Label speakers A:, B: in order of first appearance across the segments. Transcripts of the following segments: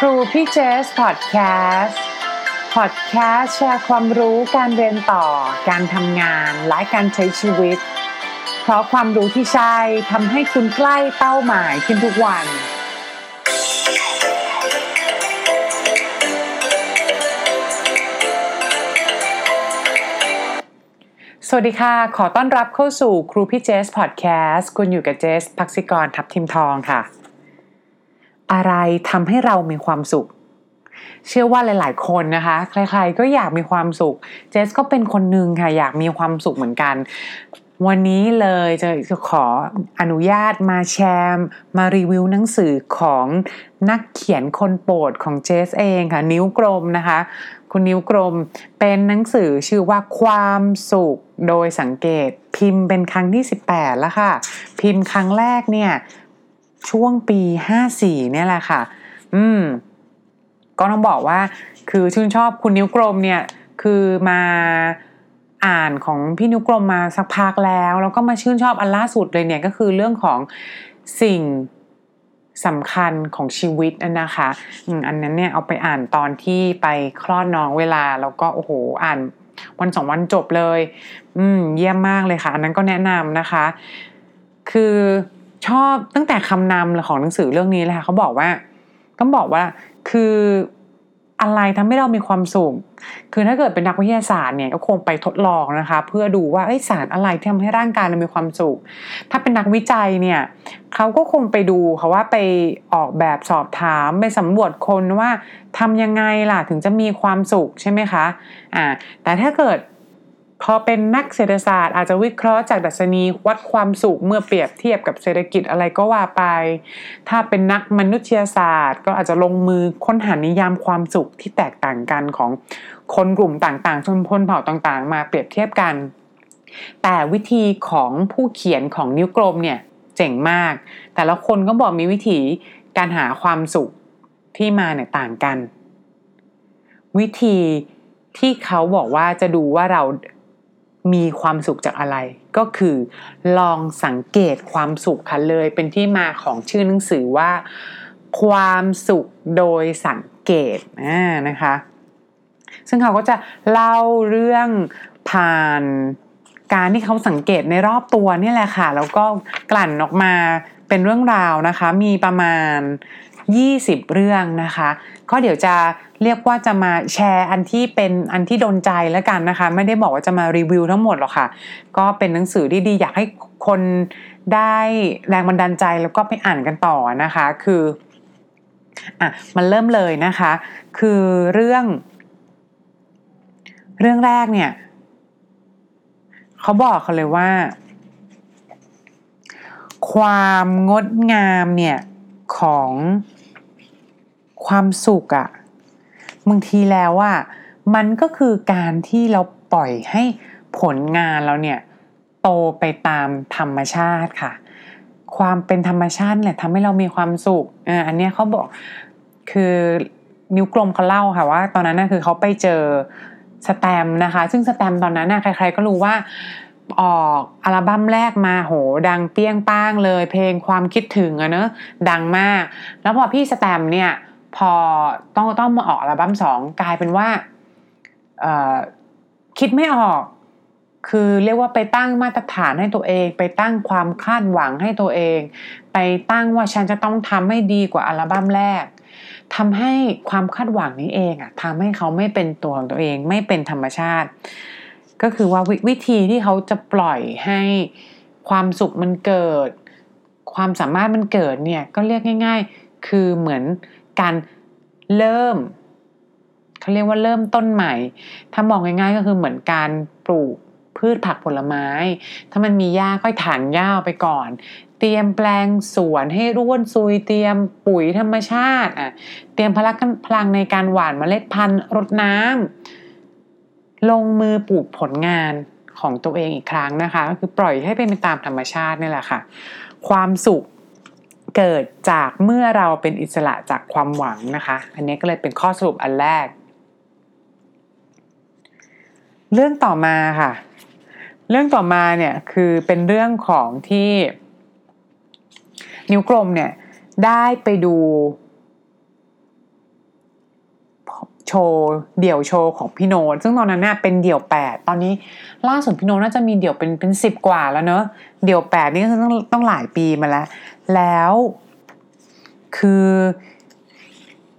A: ครูพี่เจสพอดแคสต์พอดแคสต์แชร์ความรู้การเรียนต่อ การทำงานและการใช้ชีวิต เพราะความรู้ที่ใช่ทำให้คุณใกล้เป้าหมายขึ้นทุกวัน สวัสดีค่ะ ขอต้อนรับเข้าสู่ครูพี่เจสพอดแคสต์คุณอยู่กับเจสพักซิกรทับทิมทองค่ะ อะไรทำให้เรามีความสุข เชื่อว่าหลาย ๆ คนนะคะ ใคร ๆ ก็อยากมีความสุข เจสก็เป็นคนหนึ่งค่ะอยากมีความสุขเหมือนกัน วันนี้เลยจะจะขออนุญาตมาแชร์มารีวิวหนังสือของนักเขียนคนโปรดของเจสเองค่ะ นิ้วกลมนะคะ คุณนิ้วกลมเป็นหนังสือชื่อว่าความสุขโดยสังเกต พิมพ์เป็นครั้งที่ 18 แล้วค่ะ พิมพ์ครั้งแรกเนี่ย ช่วงปี 54 เนี่ยแหละค่ะ อืม ก็ต้องบอกว่า คือชื่นชอบคุณนิ้วกลมเนี่ย คือมาอ่านของพี่นิ้วกลมมาสักพักแล้ว แล้วก็มาชื่นชอบอันล่าสุดเลยเนี่ยก็คือเรื่องของสิ่งสำคัญของชีวิตนะคะอันนั้นเนี่ยเอาไปอ่านตอนที่ไปคลอดน้องเวลา แล้วก็โอ้โหอ่านวันสองวันจบเลย อืม เยี่ยมมากเลยค่ะ อันนั้นก็แนะนำนะคะ คือ ชอบตั้งแต่คำนำของหนังสือเรื่องนี้เลยค่ะเขาบอกว่า ต้องบอกว่าคืออะไรทำให้เรามีความสุข คือถ้าเกิดเป็นนักวิทยาศาสตร์เนี่ยก็คงไปทดลองนะคะ เพื่อดูว่าสารอะไรที่ทำให้ร่างกายเรามีความสุข ถ้าเป็นนักวิจัยเนี่ยเขาก็คงไปดูเขาว่าไปออกแบบสอบถามไปสำรวจคนว่าทำยังไงล่ะถึงจะมีความสุขใช่ไหมคะ อ่า แต่ถ้าเกิด พอเป็นนักเศรษฐศาสตร์อาจจะวิเคราะห์จากดัชนีวัดความสุขเมื่อเปรียบเทียบกับเศรษฐกิจอะไรก็ว่าไป ถ้าเป็นนักมนุษยศาสตร์ ก็อาจจะลงมือค้นหานิยามความสุขที่แตกต่างกันของคนกลุ่มต่างๆ ชนพลเผ่าต่างๆ มาเปรียบเทียบกัน แต่วิธีของผู้เขียนของนิ้วกลมเนี่ยเจ๋งมาก แต่ละคนก็บอกมีวิธีการหาความสุขที่มาเนี่ยต่างกัน วิธีที่เขาบอกว่าจะดูว่าเรา มีความสุขจากอะไร ก็คือลองสังเกตความสุขค่ะเลย เป็นที่มาของชื่อหนังสือว่า ความสุขโดยสังเกตอ่านะคะ ซึ่งเขาก็จะเล่าเรื่องผ่านการที่เขาสังเกตในรอบตัวนี่แหละค่ะ แล้วก็กลั่นออกมาเป็นเรื่องราวนะคะ มีประมาณ 20 เรื่องนะคะก็เดี๋ยวจะเรียกว่าจะมาแชร์อันที่เป็นอันที่โดนใจแล้วกันนะคะ ไม่ได้บอกว่าจะมารีวิวทั้งหมดหรอกค่ะ ก็เป็นหนังสือที่ดีอยากให้คนได้แรงบันดาลใจแล้วก็ไปอ่านกันต่อนะคะ คืออะมันเริ่มเลยนะคะ คือเรื่อง เรื่องแรกเนี่ยเขาบอกเขาเลยว่า ความงดงามเนี่ยของ ความสุขอะบางทีแล้วอะมันก็คือการที่เราปล่อยให้ผลงานเราเนี่ยโตไปตามธรรมชาติค่ะ ความเป็นธรรมชาติเนี่ยทำให้เรามีความสุขอ่าอันเนี้ยเขาบอกคือนิ้วกลมเขาเล่าค่ะว่า ตอนนั้นน่ะคือเขาไปเจอสแตมนะคะ ซึ่งสแตมตอนนั้นน่ะใคร ๆ ก็รู้ว่าออกอัลบั้มแรกมาโห ดังเปี้ยงป้างเลย เพลงความคิดถึงอะเนอะดังมาก แล้วพอพี่สแตมเนี่ย พอต้องต้องมาออกอัลบั้มสองกลายเป็นว่าคิดไม่ออก คือเรียกว่าไปตั้งมาตรฐานให้ตัวเอง ไปตั้งความคาดหวังให้ตัวเอง ไปตั้งว่าฉันจะต้องทำให้ดีกว่าอัลบั้มแรกทำให้ความคาดหวังนี้เองอะทำให้เขาไม่เป็นตัวของตัวเอง ไม่เป็นธรรมชาติ ก็คือว่าวิธีที่เขาจะปล่อยให้ความสุขมันเกิด ความสามารถมันเกิดเนี่ยก็เรียกง่าย ๆ คือเหมือนการ เริ่มเขาเรียกว่าเริ่มต้นใหม่ ถ้ามองง่ายๆก็คือเหมือนการปลูกพืชผักผลไม้ ถ้ามันมีหญ้าค่อยถางหญ้าไปก่อน เตรียมแปลงสวนให้ร่วนซุยเตรียมปุ๋ยธรรมชาติอะเตรียมพลังพลังในการหว่านเมล็ดพันธุ์รดน้ำลงมือปลูกผลงานของตัวเองอีกครั้งนะคะ ก็คือปล่อยให้เป็นไปตามธรรมชาตินี่แหละค่ะ ความสุข เกิดจากเมื่อเราเป็นอิสระจากความหวังนะคะ อันนี้ก็เลยเป็นข้อสรุปอันแรก เรื่องต่อมาค่ะ เรื่องต่อมาเนี่ยคือเป็นเรื่องของที่ นิ้วกลมเนี่ยได้ไปดูโชว์เดี่ยวโชว์ของพี่โน้ตซึ่งตอนนั้นน่ะเป็นเดี่ยวแปดตอนนี้ล่าสุดพี่โน้ตน่าจะมีเดี่ยวเป็นเป็นสิบกว่าแล้วเนอะเดี่ยวแปดนี่ก็ต้องต้องหลายปีมาแล้ว แล้ว คือ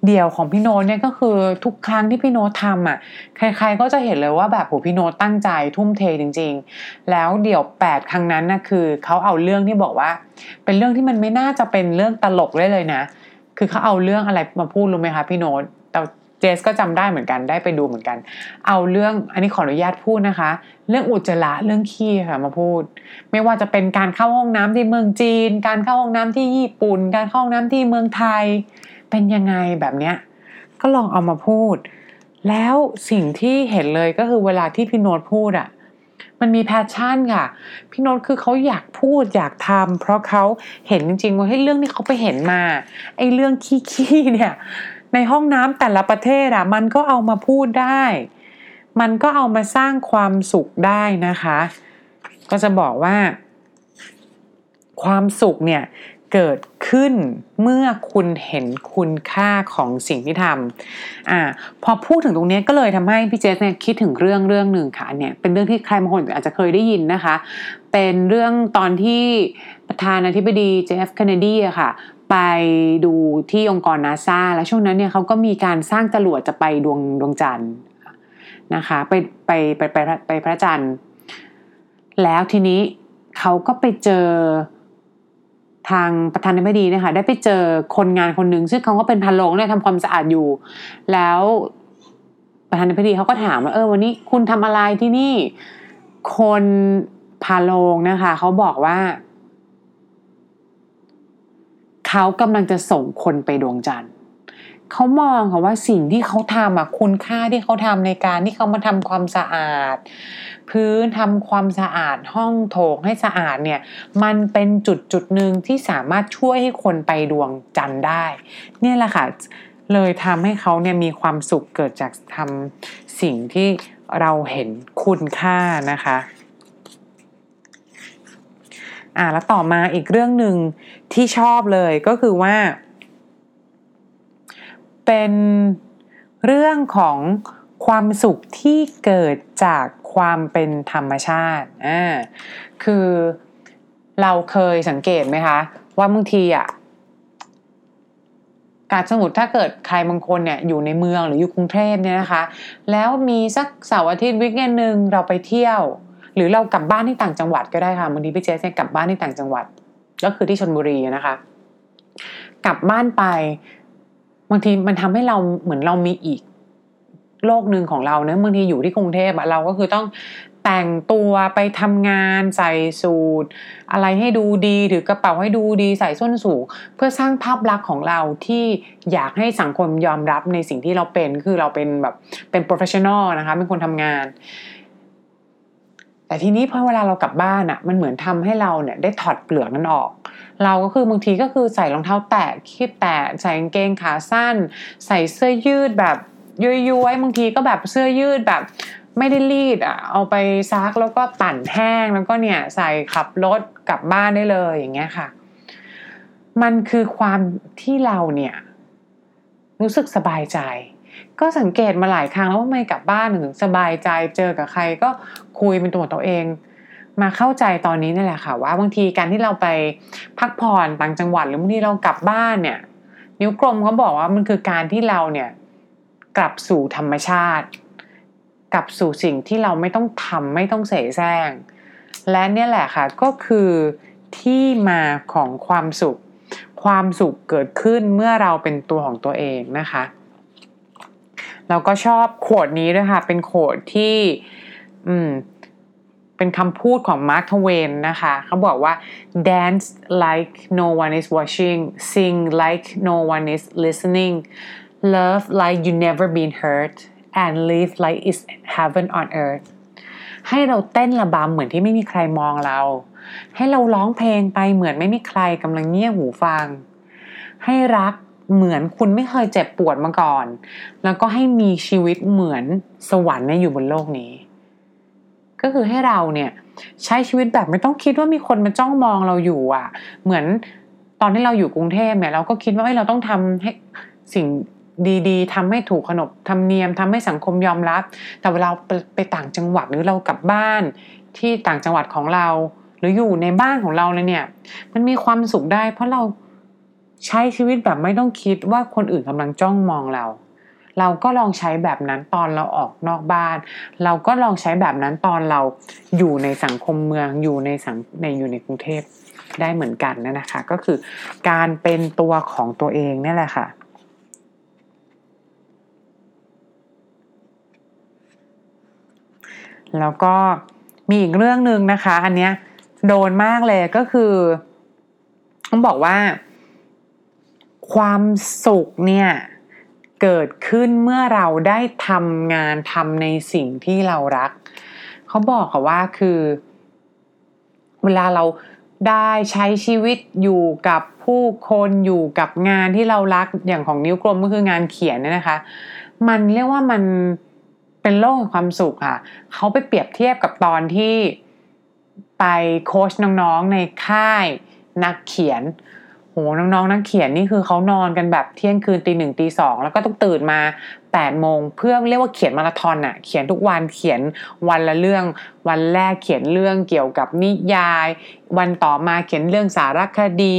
A: เดี่ยวของพี่โน้ตเนี่ยก็คือทุกครั้งที่พี่โน้ตทำอะ ใคร ๆ ก็จะเห็นเลยว่าแบบโหพี่โน้ตตั้งใจทุ่มเทจริง ๆ แล้วเดี่ยวแปดครั้งนั้นนะคือเขาเอาเรื่องที่บอกว่า เป็นเรื่องที่มันไม่น่าจะเป็นเรื่องตลกได้เลยนะ คือเขาเอาเรื่องอะไรมาพูดรู้ไหมคะพี่โน้ตแต่ เจสก็จำได้เหมือนกันได้ไปดูเหมือนกัน เอาเรื่องอันนี้ขออนุญาตพูดนะคะ เรื่องอุจจาระเรื่องขี้ค่ะมาพูด ไม่ว่าจะเป็นการเข้าห้องน้ำที่เมืองจีน การเข้าห้องน้ำที่ญี่ปุ่น การเข้าห้องน้ำที่เมืองไทย เป็นยังไงแบบเนี้ยก็ลองเอามาพูด แล้วสิ่งที่เห็นเลยก็คือเวลาที่พี่โน้ตพูดอะ่ะมันมีแพชชั่นค่ะ พี่โน้ตคือเขาอยากพูดอยากทำเพราะเขาเห็นจริงๆว่าให้เรื่องที่เขาไปเห็นมาไอ้เรื่องขี้ๆเนี่ย ในห้องน้ำแต่ละประเทศอะมันก็เอามาพูดได้ มันก็เอามาสร้างความสุขได้นะคะ ก็จะบอกว่า ความสุขเนี่ยเกิดขึ้นเมื่อคุณเห็นคุณค่าของสิ่งที่ทำอ่าพอพูดถึงตรงนี้ก็เลยทำให้พี่เจสเนี่ยคิดถึงเรื่องเรื่องหนึ่งค่ะเนี่ยเป็นเรื่องที่ใครบางคนอาจจะเคยได้ยินนะคะ เป็นเรื่องตอนที่ประธานาธิบดีเจฟเคนเนดีอะค่ะ ไปดูที่องค์กรนาซาแล้วช่วงนั้นเนี่ยเขาก็มีการสร้างจรวดจะไปดวงดวงจันทร์นะคะไปไปไปไปไปพระจันทร์ แล้วทีนี้เขาก็ไปเจอทางประธานาธิบดีนะคะได้ไปเจอคนงานคนหนึ่งซึ่งเขาก็เป็นพันโลงเนี่ยทำความสะอาดอยู่ แล้วประธานาธิบดีเขาก็ถามว่าเออวันนี้คุณทำอะไรที่นี่ คนพาโลงนะคะเขาบอกว่า เขากำลังจะส่งคนไปดวงจันทร์เขามองค่ะว่าสิ่งที่เขาทำอะคุณค่าที่เขาทำในการที่เขามาทำความสะอาด พื้นทำความสะอาดห้องโถงให้สะอาดเนี่ยมันเป็นจุดจุดหนึ่งที่สามารถช่วยให้คนไปดวงจันทร์ได้ เนี่ยแหละค่ะเลยทำให้เขาเนี่ยมีความสุขเกิดจากทำสิ่งที่เราเห็นคุณค่านะคะ อ่าแล้วต่อมาอีกเรื่องหนึ่งที่ชอบเลยก็คือว่า เป็นเรื่องของความสุขที่เกิดจากความเป็นธรรมชาติอ่าคือเราเคยสังเกตไหมคะ ว่าบางทีอะการสมมติถ้าเกิดใครบางคนเนี่ยอยู่ในเมืองหรืออยู่กรุงเทพเนี่ยนะคะ แล้วมีสักเสาร์อาทิตย์วิกเอนหนึ่งเราไปเที่ยว หรือเรากลับบ้านที่ต่างจังหวัดก็ได้ค่ะบางทีพี่เจสเนี่ยกลับบ้านที่ต่างจังหวัด ก็คือที่ชนบุรีนะคะ กลับบ้านไป บางทีมันทำให้เราเหมือนเรามีอีกโลกหนึ่งของเราเนะบางทีอยู่ที่กรุงเทพอะเราก็คือต้องแต่งตัวไปทำงานใส่สูทอะไรให้ดูดีถือกระเป๋าให้ดูดีใส่ส้นสูง เพื่อสร้างภาพลักษณ์ของเราที่อยากให้สังคมยอมรับในสิ่งที่เราเป็นคือเราเป็นแบบเป็น professional นะคะเป็นคนทำงาน แต่ทีนี้พอเวลาเรากลับบ้านอะ่ะมันเหมือนทำให้เราเนี่ยได้ถอดเปลือกนั้นออก เราก็คือบางทีก็คือใส่รองเท้าแตะคีบแตะใส่กางเกงขาสั้น ใส่เสื้อยืดแบบย้อยๆบางทีก็แบบเสื้อยืดแบบไม่ได้รีดอะเอาไปซักแล้วก็ปั่นแห้งแล้วก็เนี่ยใส่ขับรถกลับบ้านได้เลยอย่างเงี้ยค่ะ มันคือความที่เราเนี่ยรู้สึกสบายใจ ก็สังเกตมาหลายครั้งแล้วว่าไม่กลับบ้านถึงสบายใจเจอกับใครก็คุยเป็นตัวตัวเอง มาเข้าใจตอนนี้นี่แหละค่ะ ว่าบางทีการที่เราไปพักผ่อนต่างจังหวัด หรือบางทีเรากลับบ้านเนี่ย นิ้วกลมเขาบอกว่ามันคือการที่เราเนี่ยกลับสู่ธรรมชาติ กลับสู่สิ่งที่เราไม่ต้องทำไม่ต้องเสแสร้งและเนี่ยแหละค่ะก็คือที่มาของความสุข ความสุขเกิดขึ้นเมื่อเราเป็นตัวของตัวเองนะคะ เราก็ชอบโขดนี้ด้วยค่ะ เป็นโขดที่อืมเป็นคำพูดของมาร์คทเวนนะคะ เขาบอกว่า dance like no one is watching sing like no one is listening love like you never been hurt and live like it's heaven on earth ให้เราเต้นระบำเหมือนที่ไม่มีใครมองเรา ให้เราร้องเพลงไปเหมือนไม่มีใครกำลังเงี่ยหูฟัง ให้รัก เหมือนคุณไม่เคยเจ็บปวดมาก่อน แล้วก็ให้มีชีวิตเหมือนสวรรค์เนี่ยอยู่บนโลกนี้ ก็คือให้เราเนี่ยใช้ชีวิตแบบไม่ต้องคิดว่ามีคนมาจ้องมองเราอยู่อะ เหมือนตอนที่เราอยู่กรุงเทพเนี่ยเราก็คิดว่าเราต้องทำให้สิ่งดีๆทำให้ถูกขนบธรรมเนียมทำให้สังคมยอมรับ แต่เวลาไปไปต่างจังหวัดหรือเรากลับบ้านที่ต่างจังหวัดของเรา หรืออยู่ในบ้านของเราเลยเนี่ย มันมีความสุขได้ เพราะเรา ใช้ชีวิตแบบไม่ต้องคิดว่าคนอื่นกำลังจ้องมองเรา เราก็ลองใช้แบบนั้นตอนเราออกนอกบ้าน เราก็ลองใช้แบบนั้นตอนเราอยู่ในสังคมเมืองอยู่ในสังในอยู่ในกรุงเทพได้เหมือนกันนะคะ ก็คือการเป็นตัวของตัวเองนี่แหละค่ะแล้วก็มีอีกเรื่องหนึ่งนะคะ อันเนี้ยโดนมากเลยก็คือต้องบอกว่า ความสุขเนี่ยเกิดขึ้นเมื่อเราได้ทำงานทำในสิ่งที่เรารัก เขาบอกค่ะว่าคือ เวลาเราได้ใช้ชีวิตอยู่กับผู้คนอยู่กับงานที่เรารักอย่างของนิ้วกลมก็คืองานเขียนเนี่ยนะคะ มันเรียกว่ามันเป็นโลกแห่งความสุขค่ะ เขาไปเปรียบเทียบกับตอนที่ไปโค้ชน้องๆในค่ายนักเขียน หน้องๆนักเขียนนี่คือเขานอนกันแบบเที่ยงคืนตีหนึ่งตีสองแล้วก็ต้องตื่นมาแปดโมงเพื่อเรียกว่าเขียนมาราธอนอะเขียนทุกวันเขียนวันละเรื่อง วันแรกเขียนเรื่องเกี่ยวกับนิยาย วันต่อมาเขียนเรื่องสารคดี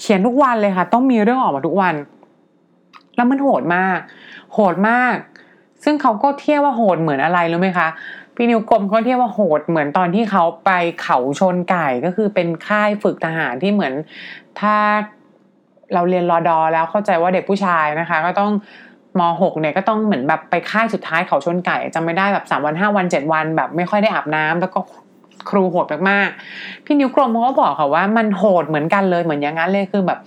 A: เขียนทุกวันเลยค่ะ ต้องมีเรื่องออกมาทุกวัน แล้วมันโหดมาก โหดมาก ซึ่งเขาก็เทียบว่าโหดเหมือนอะไรรู้ไหมคะพี่นิวกรมเขาเทียบว่าโหดเหมือนตอนที่เขาไปเขาชนไก่ก็คือเป็นค่ายฝึกทหารที่เหมือนถ้า เราเรียนรอดอแล้วเข้าใจว่าเด็กผู้ชายนะคะ ก็ต้องมหกเนี่ยก็ต้องเหมือนแบบไปค่ายสุดท้ายเขาชนไก่จำไม่ได้แบบสามวันห้าวันเจ็ดวัน แบบไม่ค่อยได้อาบน้ำแล้วก็ครูโหดมากๆ พี่นิ้วกลมเขาก็บอกค่ะว่ามันโหดเหมือนกันเลยเหมือนอย่างนั้นเลยคือแบบ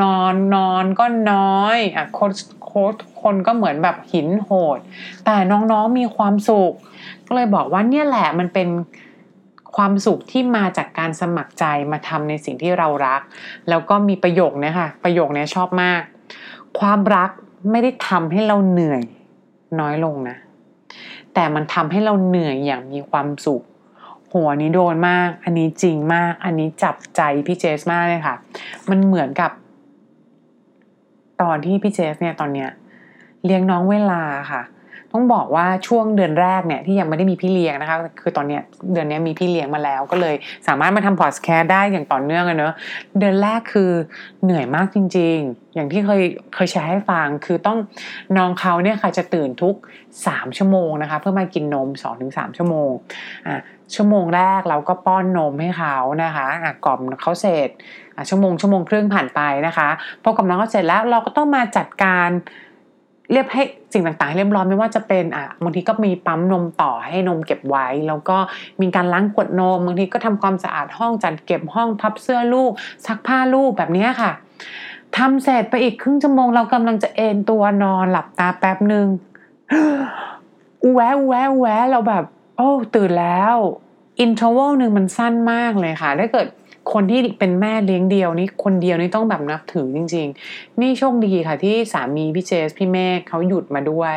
A: นอนนอนก็น้อยอะโค้ชโค้ชคนก็เหมือนแบบหินโหด แต่น้องๆมีความสุข ก็เลยบอกว่าเนี่ยแหละมันเป็น ความสุขที่มาจากการสมัครใจมาทำในสิ่งที่เรารัก แล้วก็มีประโยคนี้ค่ะประโยคนี้ชอบมาก ความรักไม่ได้ทำให้เราเหนื่อยน้อยลงนะ แต่มันทำให้เราเหนื่อยอย่างมีความสุขหัวนี้โดนมาก อันนี้จริงมาก อันนี้จับใจพี่เจสมากเลยค่ะ มันเหมือนกับ ตอนที่พี่เจสเนี่ยตอนเนี้ยเลี้ยงน้องเวลาค่ะ ต้องบอกว่าช่วงเดือนแรกเนี่ยที่ยังไม่ได้มีพี่เลี้ยงนะคะ คือตอนเนี้ยเดือนนี้มีพี่เลี้ยงมาแล้ว ก็เลยสามารถมาทำพอดแคสต์ได้อย่างต่อเนื่องเลยเนอะเดือนแรกคือเหนื่อยมากจริง ๆ อย่างที่เคยเคยแชร์ให้ฟังคือต้องน้องเขาเนี่ยค่ะจะตื่นทุก 3 ชั่วโมงนะคะ เพื่อมากินนม 2-3 ชั่วโมงอะชั่วโมงแรกเราก็ป้อนนมให้เขานะคะอะกล่อมเขาเสร็จอะชั่วโมงชั่วโมงครึ่งผ่านไปนะคะพอกล่อมน้องเขาเสร็จแล้วเราก็ต้องมาจัดการ เรียบให้สิ่งต่างๆ เรียบร้อยไม่ว่าจะเป็นอะบางทีก็มีปั๊มนมต่อให้นมเก็บไว้ แล้วก็มีการล้างขวดนมบางทีก็ทำความสะอาดห้องจัดเก็บห้องพับเสื้อลูก ซักผ้าลูกแบบนี้ค่ะทำเสร็จไปอีกครึ่งชั่วโมงเรากำลังจะเอนตัวนอนหลับตาแป๊บหนึ่งอูแวะอูแวะอูแวะเราแบบ โอ้ ตื่นแล้วอินทอร์วัลหนึ่งมันสั้นมากเลยค่ะถ้าเกิด คนที่เป็นแม่เลี้ยงเดียวนี่คนเดียวนี่ต้องแบบนับถือจริง ๆ นี่โชคดีค่ะที่สามีพี่เจสพี่เมฆเขาหยุดมาด้วย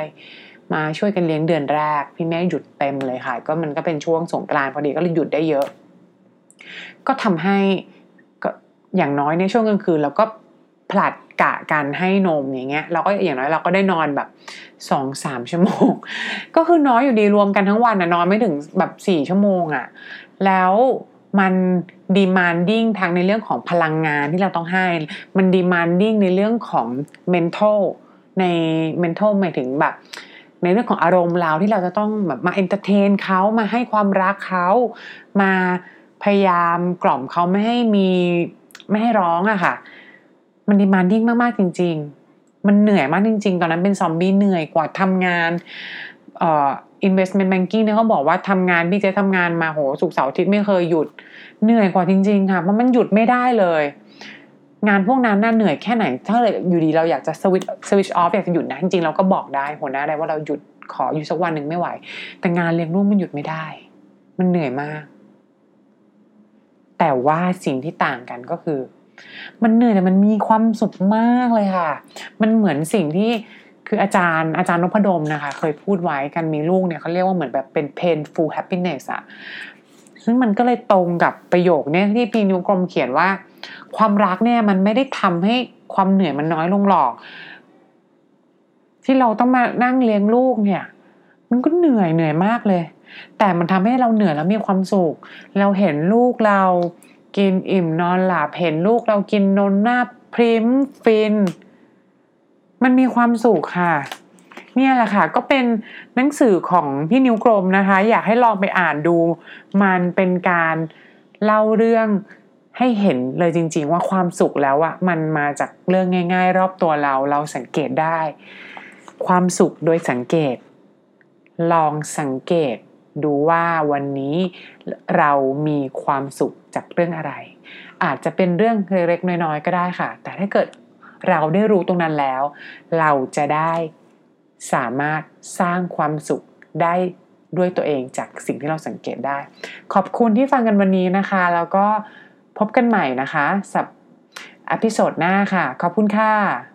A: มาช่วยกันเลี้ยงเดือนแรก พี่เมฆหยุดเต็มเลยค่ะ ก็มันก็เป็นช่วงสงกรานต์พอดีก็เลยหยุดได้เยอะ ก็ทำให้ก็อย่างน้อยในช่วงกลางคืนเราก็ผลัดกะกันให้นมอย่างเงี้ยเราก็อย่างน้อยเราก็ได้นอนแบบสองสามชั่วโมง ก็คือน้อยอยู่ดีรวมกันทั้งวันนะนอนไม่ถึงแบบสี่ชั่วโมงอะ่ะ แล้ว มัน demanding ทั้งในเรื่องของพลังงานที่เราต้องให้ มัน demanding ในเรื่องของ mental ใน mental หมายถึงแบบ ในเรื่องของอารมณ์เราที่เราจะต้องแบบมา entertain เขามาให้ความรักเขามาพยายามกล่อมเขาไม่ให้มีไม่ให้ร้องอะค่ะ มันดีมานดิ้งมาก ๆ จริง ๆ มันเหนื่อยมากจริง ๆ ตอนนั้นเป็นซอมบี้เหนื่อยกว่าทำงานเอ่อ investment banking เนี่ยเขาบอกว่าทำงานพี่เจทำงานมาโหสุกเสาร์อาทิตย์ไม่เคยหยุดเหนื่อยกว่าจริง ๆ ค่ะเพราะมันหยุดไม่ได้เลย งานพวกนั้นน่าเหนื่อยแค่ไหน ถ้าเลยอยู่ดีเราอยากจะสวิตสวิตช์ออฟอยากจะหยุดนะจริงๆเราก็บอกได้หัวหน้าได้ว่าเราหยุดขออยู่สักวันหนึ่งไม่ไหว แต่งานเลี้ยงลูกมันหยุดไม่ได้ มันเหนื่อยมาก แต่ว่าสิ่งที่ต่างกันก็คือ มันเหนื่อยแต่มันมีความสุขมากเลยค่ะ มันเหมือนสิ่งที่ คืออาจารย์อาจารย์นพดมนะคะ เคยพูดไว้กันมีลูกเนี่ยเขาเรียกว่าเหมือนแบบเป็น painful happiness อะซึ่งมันก็เลยตรงกับประโยคเนี่ยที่พีนิวกรมเขียนว่า ความรักเนี่ยมันไม่ได้ทำให้ความเหนื่อยมันน้อยลงหรอก ที่เราต้องมานั่งเลี้ยงลูกเนี่ย มันก็เหนื่อยเหนื่อยมากเลย แต่มันทำให้เราเหนื่อยแล้วมีความสุข เราเห็นลูกเรากินอิ่มนอนหลับเห็นลูกเรากินนมหน้าพริมฟิน มันมีความสุขค่ะ เนี่ยแหละค่ะ ก็เป็นหนังสือของพี่นิ้วกลมนะคะ อยากให้ลองไปอ่านดู มันเป็นการเล่าเรื่องให้เห็นเลยจริง ๆ ว่าความสุขแล้วอะมันมาจากเรื่องง่าย ๆ รอบตัวเราเราสังเกตได้ ความสุขโดยสังเกต ลองสังเกตดูว่าวันนี้เรามีความสุขจากเรื่องอะไร อาจจะเป็นเรื่องเล็กๆน้อยๆก็ได้ค่ะ แต่ถ้าเกิด เราได้รู้ตรงนั้นแล้ว เราจะได้สามารถสร้างความสุขได้ด้วยตัวเองจากสิ่งที่เราสังเกตได้ ขอบคุณที่ฟังกันวันนี้นะคะ แล้วก็พบกันใหม่นะคะสับอพิโซดหน้าค่ะ ขอบคุณค่ะ